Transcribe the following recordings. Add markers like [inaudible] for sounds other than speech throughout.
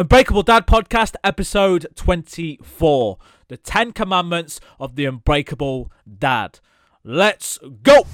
Unbreakable Dad Podcast, episode 24 The 10 Commandments of the Unbreakable Dad. Let's go!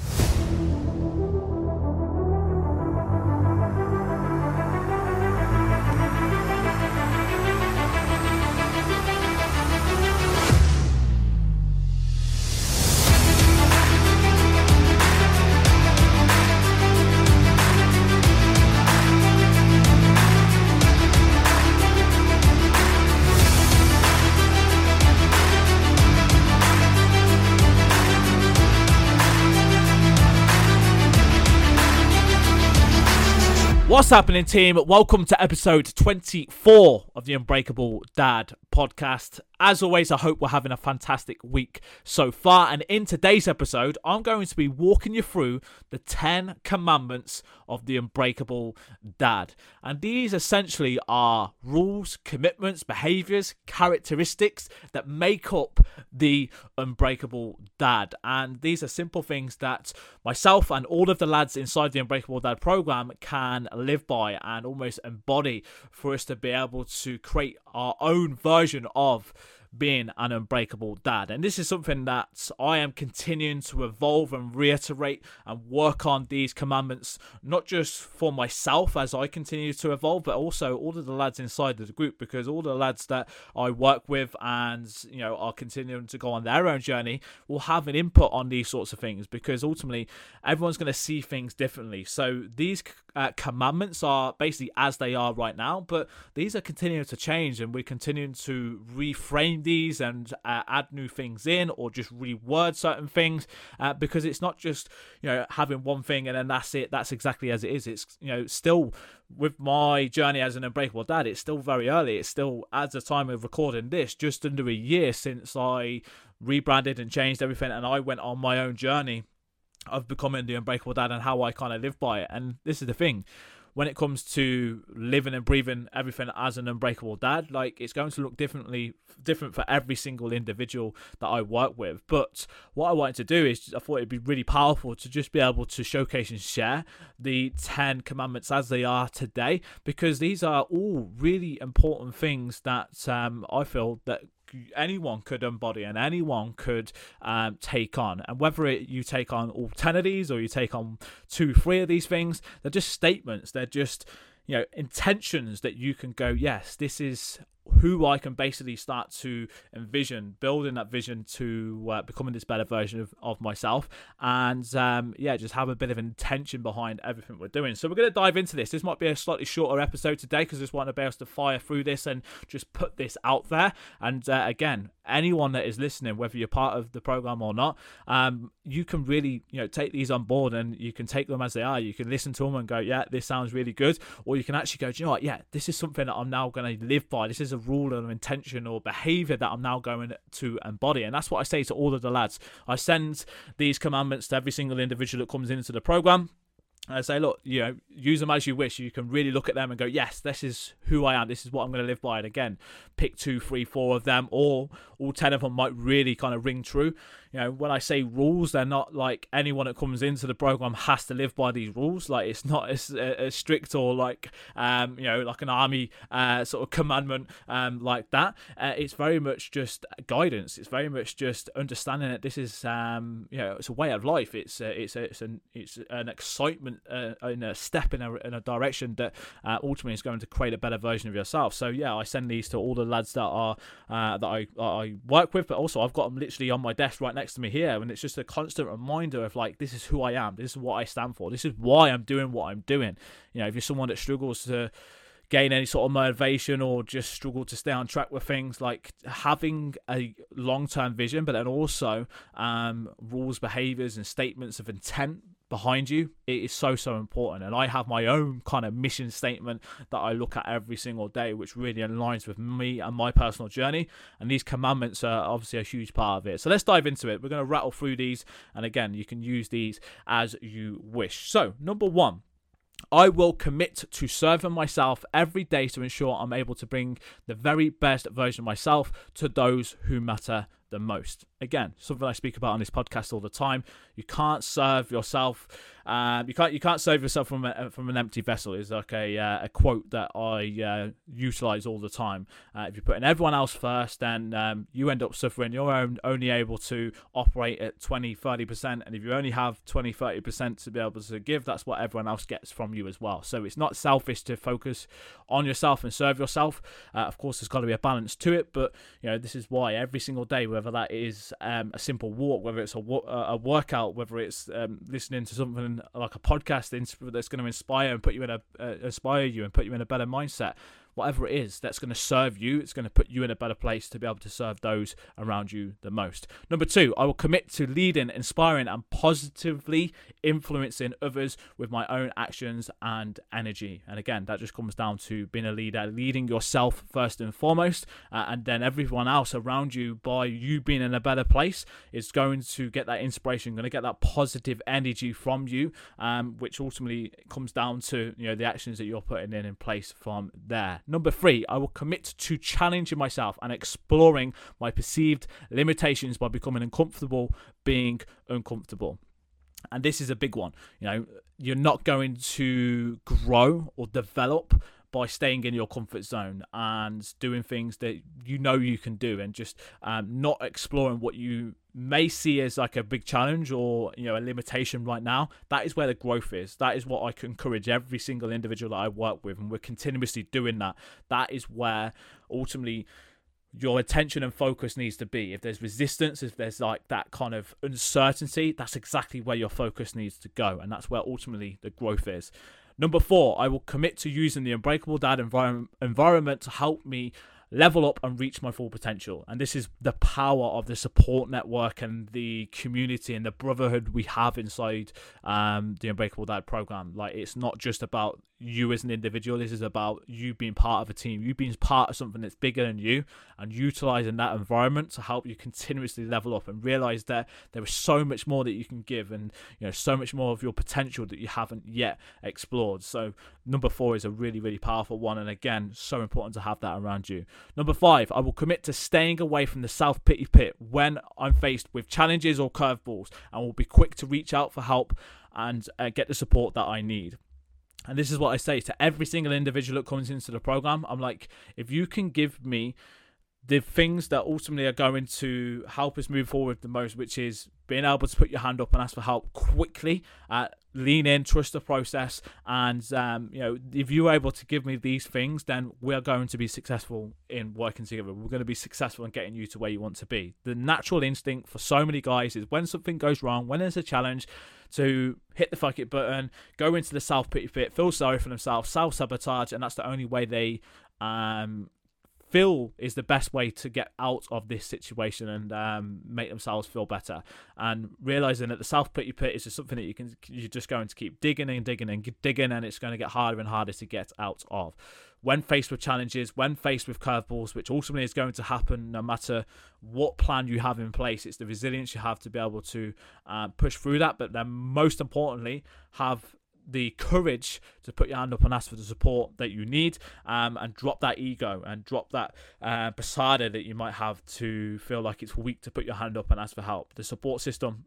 What's happening, team? Welcome to episode 24 of the Unbreakable Dad podcast. As always, I hope we're having a fantastic week so far. And in today's episode, I'm going to be walking you through the 10 commandments of the Unbreakable Dad. And these essentially are rules, commitments, behaviors, characteristics that make up the Unbreakable Dad. And these are simple things that myself and all of the lads inside the Unbreakable Dad program can live by and almost embody for us to be able to create our own version of being an unbreakable dad. And this is something that I am continuing to evolve and reiterate and work on these commandments, not just for myself as I continue to evolve, but also all of the lads inside of the group, because all the lads that I work with and you know are continuing to go on their own journey will have an input on these sorts of things because ultimately everyone's going to see things differently. So these uh, commandments are basically as they are right now, but these are continuing to change and we're continuing to reframe these and uh, add new things in or just reword certain things uh, because it's not just you know having one thing and then that's it that's exactly as it is. It's you know still with my journey as an unbreakable dad it's still very early. It's still at the time of recording this just under a year since i rebranded and changed everything and i went on my own journey of becoming the unbreakable dad and how i kind of live by it. And this is the thing when it comes to living and breathing everything as an unbreakable dad like it's going to look differently different for every single individual that I work with. But what I wanted to do is I thought it'd be really powerful to just be able to showcase and share the 10 commandments as they are today because these are all really important things that um, I feel that anyone could embody and anyone could um, take on. And whether it, you take on all 10 of these or you take on two, three of these things, they're just statements. They're just, you know, intentions that you can go, yes, this is who I can basically start to envision, building that vision to uh, becoming this better version of, of myself, and um, yeah, just have a bit of intention behind everything we're doing. So we're going to dive into this. This might be a slightly shorter episode today because I just want to be able to fire through this and just put this out there. And uh, again, anyone that is listening, whether you're part of the program or not, um, you can really you know take these on board and you can take them as they are. You can listen to them and go, yeah, this sounds really good, or you can actually go, you know what, yeah, this is something that I'm now going to live by. This is a rule or intention or behavior that I'm now going to embody, and that's what I say to all of the lads. I send these commandments to every single individual that comes into the program. I say, look, you know, use them as you wish. You can really look at them and go, yes, this is who I am. This is what I'm going to live by. And again, pick two, three, four of them, or all ten of them might really kind of ring true you know, when I say rules, they're not like anyone that comes into the program has to live by these rules. Like it's not as, as strict or like um, you know, like an army uh, sort of commandment um, like that. Uh, it's very much just guidance. It's very much just understanding that this is um, you know, it's a way of life. It's uh, it's a, it's an it's an excitement uh, in a step in a in a direction that uh, ultimately is going to create a better version of yourself. So yeah, I send these to all the lads that are uh, that I I work with, but also I've got them literally on my desk right next to me here, and it's just a constant reminder of like, this is who I am, this is what I stand for, this is why I'm doing what I'm doing. You know, if you're someone that struggles to gain any sort of motivation or just struggle to stay on track with things like having a long-term vision but then also um, rules behaviors and statements of intent behind you it is so so important. And i have my own kind of mission statement that i look at every single day which really aligns with me and my personal journey. And these commandments are obviously a huge part of it. So let's dive into it. We're going to rattle through these. And again you can use these as you wish. So number one I will commit to serving myself every day to ensure I'm able to bring the very best version of myself to those who matter the most. Again, something I speak about on this podcast all the time. You can't serve yourself. Um, you can't you can't serve yourself from a, from an empty vessel. Is like a uh, a quote that I uh, utilize all the time. Uh, if you're putting everyone else first, then um, you end up suffering. You're only able to operate at 20, 30 percent, and if you only have 20, 30 percent to be able to give, that's what everyone else gets from you as well. So it's not selfish to focus on yourself and serve yourself. Uh, of course, there's got to be a balance to it, but you know this is why every single day, whether that is um, a simple walk, whether it's a, a workout, whether it's um, listening to something like a podcast that's going to inspire and put you in a uh, inspire you and put you in a better mindset whatever it is that's going to serve you, it's going to put you in a better place to be able to serve those around you the most. Number two, I will commit to leading, inspiring, and positively influencing others with my own actions and energy. And again, that just comes down to being a leader, leading yourself first and foremost, uh, and then everyone else around you by you being in a better place is going to get that inspiration, going to get that positive energy from you, um, which ultimately comes down to you know the actions that you're putting in in place from there. Number three, I will commit to challenging myself and exploring my perceived limitations by becoming uncomfortable being uncomfortable. And this is a big one. You know, you're not going to grow or develop by staying in your comfort zone and doing things that you know you can do and just um, not exploring what you may see as like a big challenge or you know a limitation right now that is where the growth is that is what i encourage every single individual that i work with and we're continuously doing that that is where ultimately your attention and focus needs to be. If there's resistance, if there's like that kind of uncertainty, that's exactly where your focus needs to go. And that's where ultimately the growth is. Number four, I will commit to using the Unbreakable Dad environment, environment to help me level up and reach my full potential. And this is the power of the support network and the community and the brotherhood we have inside um, the Unbreakable Dad program. Like, it's not just about you as an individual. This is about you being part of a team, you being part of something that's bigger than you, and utilizing that environment to help you continuously level up and realize that there is so much more that you can give, and you know so much more of your potential that you haven't yet explored. So number four is a really really powerful one, and again, so important to have that around you. Number five, I will commit to staying away from the self pity pit when I'm faced with challenges or curveballs, and will be quick to reach out for help and uh, get the support that I need. And this is what I say to every single individual that comes into the program. I'm like, if you can give me the things that ultimately are going to help us move forward the most, which is being able to put your hand up and ask for help quickly, uh, lean in, trust the process, and um, you know if you're able to give me these things, then we are going to be successful in working together. We're going to be successful in getting you to where you want to be. The natural instinct for so many guys is when something goes wrong, when there's a challenge, to hit the fuck it button, go into the self pity pit, feel sorry for themselves, self sabotage, and that's the only way they um, feel is the best way to get out of this situation and um, make themselves feel better. And realizing that the self pit is just something that you can you're just going to keep digging and digging and digging, and it's going to get harder and harder to get out of. When faced with challenges, when faced with curveballs, which ultimately is going to happen no matter what plan you have in place, it's the resilience you have to be able to uh, push through that. But then, most importantly, have the courage to put your hand up and ask for the support that you need um, and drop that ego and drop that uh, that you might have to feel like it's weak to put your hand up and ask for help. The support system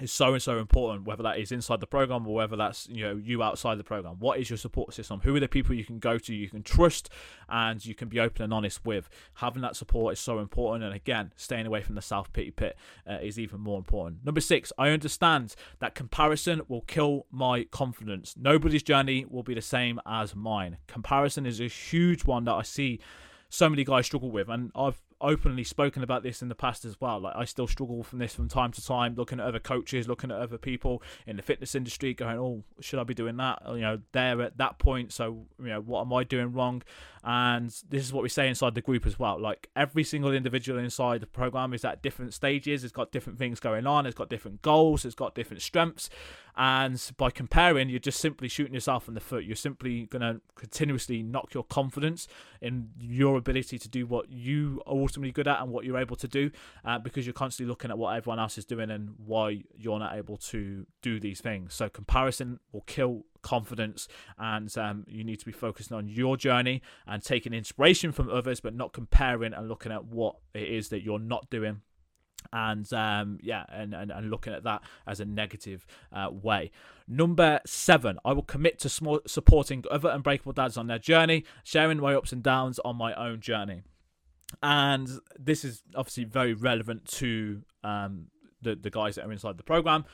is so and so important whether that is inside the program or whether that's you know you outside the program. What is your support system? Who are the people you can go to you can trust and you can be open and honest with? Having that support is so important and again staying away from the self pity pit uh, is even more important. Number six i understand that comparison will kill my confidence. Nobody's journey will be the same as mine. Comparison is a huge one that i see so many guys struggle with and i've openly spoken about this in the past as well. Like I still struggle from this from time to time, looking at other coaches, looking at other people in the fitness industry, going, "Oh, should I be doing that?" You know, they're at that point, so you know, what am I doing wrong? And this is what we say inside the group as well. Like every single individual inside the program is at different stages. It's got different things going on. It's got different goals. It's got different strengths. And by comparing, you're just simply shooting yourself in the foot. You're simply going to continuously knock your confidence in your ability to do what you are ultimately good at and what you're able to do uh, because you're constantly looking at what everyone else is doing and why you're not able to do these things. So, comparison will kill confidence and um, you need to be focusing on your journey and taking inspiration from others but not comparing and looking at what it is that you're not doing and um, yeah, and, and, and looking at that as a negative uh, way. Number seven, I will commit to small, supporting other unbreakable dads on their journey, sharing my ups and downs on my own journey. And this is obviously very relevant to um, the the guys that are inside the program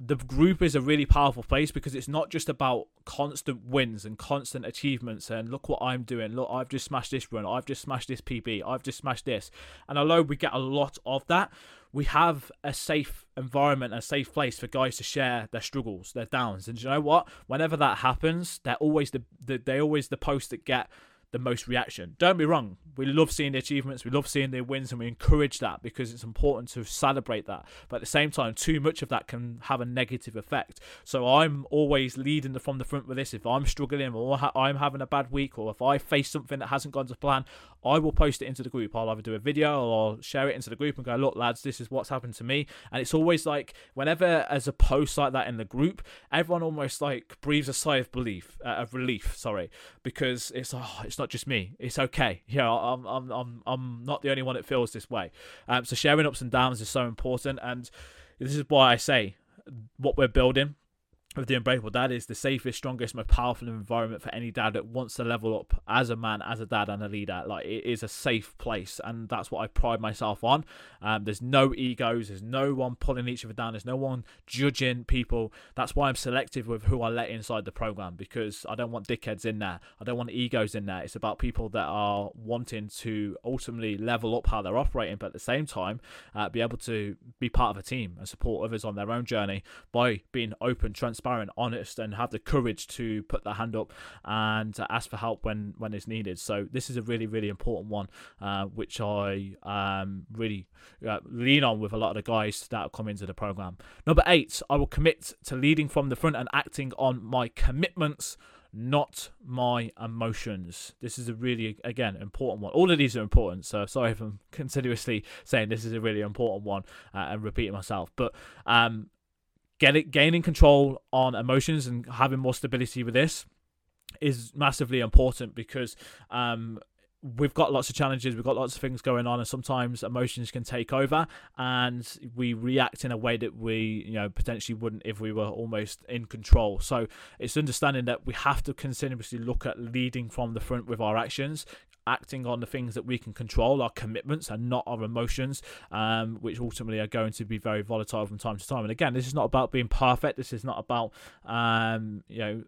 the group is a really powerful place because it's not just about constant wins and constant achievements and look what I'm doing. Look, I've just smashed this run. I've just smashed this PB. I've just smashed this. And although we get a lot of that, we have a safe environment, a safe place for guys to share their struggles, their downs. And you know what? Whenever that happens, they're always the, the they're always the posts that get the most reaction. Don't be wrong, we love seeing the achievements, we love seeing the wins, and we encourage that because it's important to celebrate that. But at the same time, too much of that can have a negative effect. So I'm always leading the, from the front with this. If I'm struggling or I'm having a bad week, or if I face something that hasn't gone to plan, I will post it into the group. I'll either do a video or I'll share it into the group and go, look, lads, this is what's happened to me. And it's always like whenever as a post like that in the group, everyone almost like breathes a sigh of belief, uh, of relief, sorry, because it's oh, it's not just me. It's okay. Yeah, I'm I'm I'm I'm not the only one that feels this way. Um, so sharing ups and downs is so important, and this is why I say what we're building with the Unbreakable Dad is the safest, strongest, most powerful environment for any dad that wants to level up as a man, as a dad, and a leader. Like it is a safe place, and that's what I pride myself on. Um, there's no egos, there's no one pulling each other down, there's no one judging people. That's why I'm selective with who I let inside the program because I don't want dickheads in there. I don't want egos in there. It's about people that are wanting to ultimately level up how they're operating, but at the same time, uh, be able to be part of a team and support others on their own journey by being open, transparent transparent, honest, and have the courage to put their hand up and ask for help when when it's needed. So this is a really really important one, uh, which I um, really uh, lean on with a lot of the guys that come into the program. Number eight, I will commit to leading from the front and acting on my commitments not my emotions. This is a really, again, important one. All of these are important, so sorry if I'm [laughs] continuously saying this is a really important one uh, and repeating myself. But um, get it, gaining control on emotions and having more stability with this is massively important because um, we've got lots of challenges, we've got lots of things going on, and sometimes emotions can take over, and we react in a way that we, you know, potentially wouldn't if we were almost in control. So it's understanding that we have to continuously look at leading from the front with our actions, acting on the things that we can control, our commitments, and not our emotions, um, which ultimately are going to be very volatile from time to time. And again, this is not about being perfect. This is not about, um, you know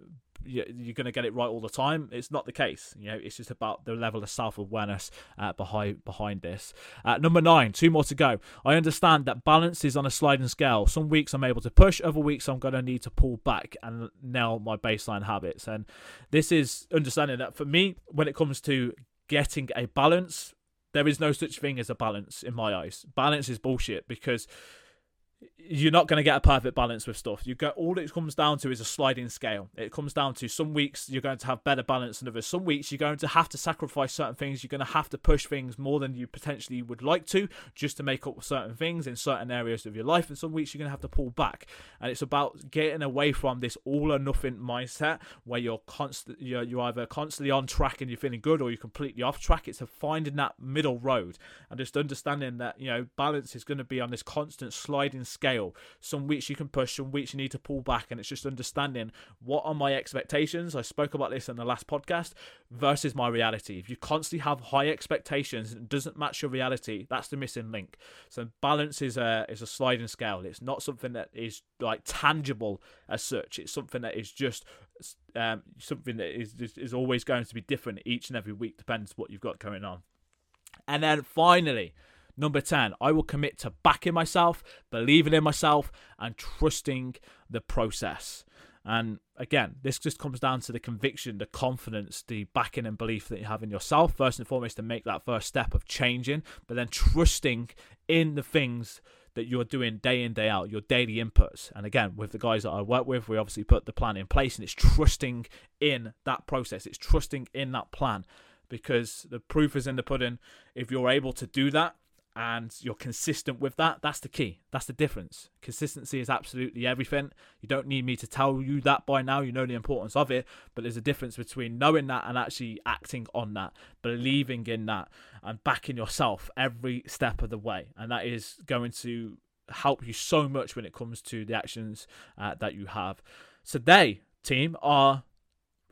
you're going to get it right all the time. It's not the case. You know, it's just about the level of self awareness uh, behind behind this. Uh, number nine, two more to go. I understand that balance is on a sliding scale. Some weeks I'm able to push, other weeks I'm going to need to pull back and nail my baseline habits. And this is understanding that for me, when it comes to getting a balance, there is no such thing as a balance in my eyes. Balance is bullshit because you're not going to get a perfect balance with stuff. You get all it comes down to is a sliding scale. It comes down to some weeks you're going to have better balance than others. Some weeks you're going to have to sacrifice certain things. You're going to have to push things more than you potentially would like to just to make up certain things in certain areas of your life. And some weeks you're going to have to pull back. And it's about getting away from this all or nothing mindset where you're constant. You're, you're either constantly on track and you're feeling good, or you're completely off track. It's finding that middle road and just understanding that you know balance is going to be on this constant sliding scale. Some weeks you can push, some weeks you need to pull back, and it's just understanding what are my expectations. I spoke about this in the last podcast versus my reality. If you constantly have high expectations and it doesn't match your reality, that's the missing link. So balance is a is a sliding scale. It's not something that is like tangible as such. It's something that is just um, something that is, is is always going to be different each and every week, depends what you've got going on. And then finally, Number 10, I will commit to backing myself, believing in myself, and trusting the process. And again, this just comes down to the conviction, the confidence, the backing and belief that you have in yourself, first and foremost, to make that first step of changing, but then trusting in the things that you're doing day in, day out, your daily inputs. And again, with the guys that I work with, we obviously put the plan in place and it's trusting in that process, it's trusting in that plan because the proof is in the pudding. If you're able to do that, and you're consistent with that, that's the key. That's the difference. Consistency is absolutely everything. You don't need me to tell you that by now. You know the importance of it, but there's a difference between knowing that and actually acting on that, believing in that, and backing yourself every step of the way. And that is going to help you so much when it comes to the actions uh, that you have. So they, team, are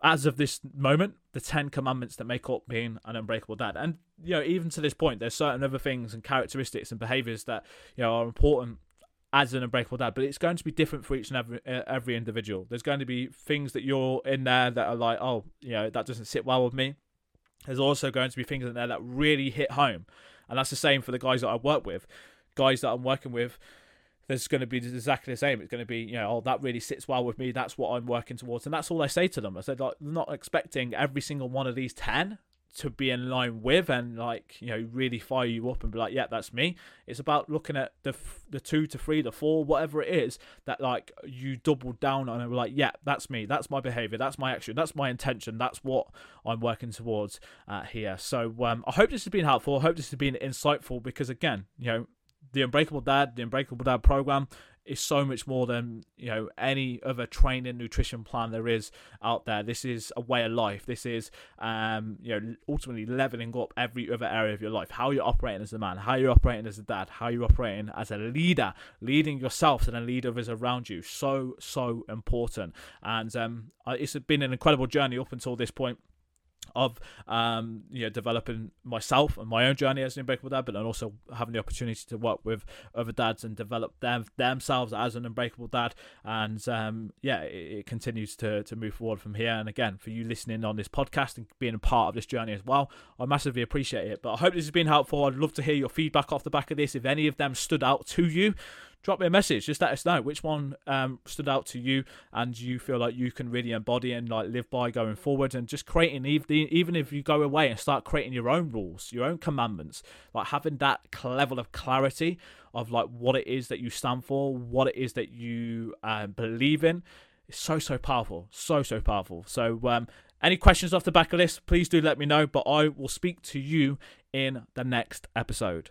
as of this moment, the Ten Commandments that make up being an unbreakable dad. And you know, even to this point, there's certain other things and characteristics and behaviors that you know are important as an unbreakable dad, but it's going to be different for each and every uh, every individual. There's going to be things that you're in there that are like, oh, you know, that doesn't sit well with me. There's also going to be things in there that really hit home, and that's the same for the guys that I work with, guys that I'm working with there's going to be exactly the same. It's going to be, you know, oh, that really sits well with me. That's what I'm working towards. And that's all I say to them. I said, like, not expecting every single one of these 10 to be in line with and, like, you know, really fire you up and be like, yeah, that's me. It's about looking at the the two to three, the four, whatever it is that, like, you double down on and be like, yeah, that's me. That's my behavior. That's my action. That's my intention. That's what I'm working towards uh, here. So um, I hope this has been helpful. I hope this has been insightful because, again, you know, the Unbreakable Dad, the Unbreakable Dad program is so much more than you know any other training nutrition plan there is out there. This is a way of life. This is um, you know ultimately leveling up every other area of your life. How you're operating as a man, how you're operating as a dad, how you're operating as a leader, leading yourself and then lead others around you. So so important. And um, it's been an incredible journey up until this point of um, you know developing myself and my own journey as an unbreakable dad, but then also having the opportunity to work with other dads and develop them themselves as an unbreakable dad. And um, yeah, it, it, continues to to move forward from here. And again, for you listening on this podcast and being a part of this journey as well, I massively appreciate it. But I hope this has been helpful. I'd love to hear your feedback off the back of this. If any of them stood out to you, drop me a message. Just let us know which one um, stood out to you and you feel like you can really embody and like live by going forward. And just creating even if you go away and start creating your own rules, your own commandments, like having that level of clarity of like what it is that you stand for, what it is that you uh, believe in. It's so so powerful, so so powerful. So um, any questions off the back of this, please do let me know. But I will speak to you in the next episode.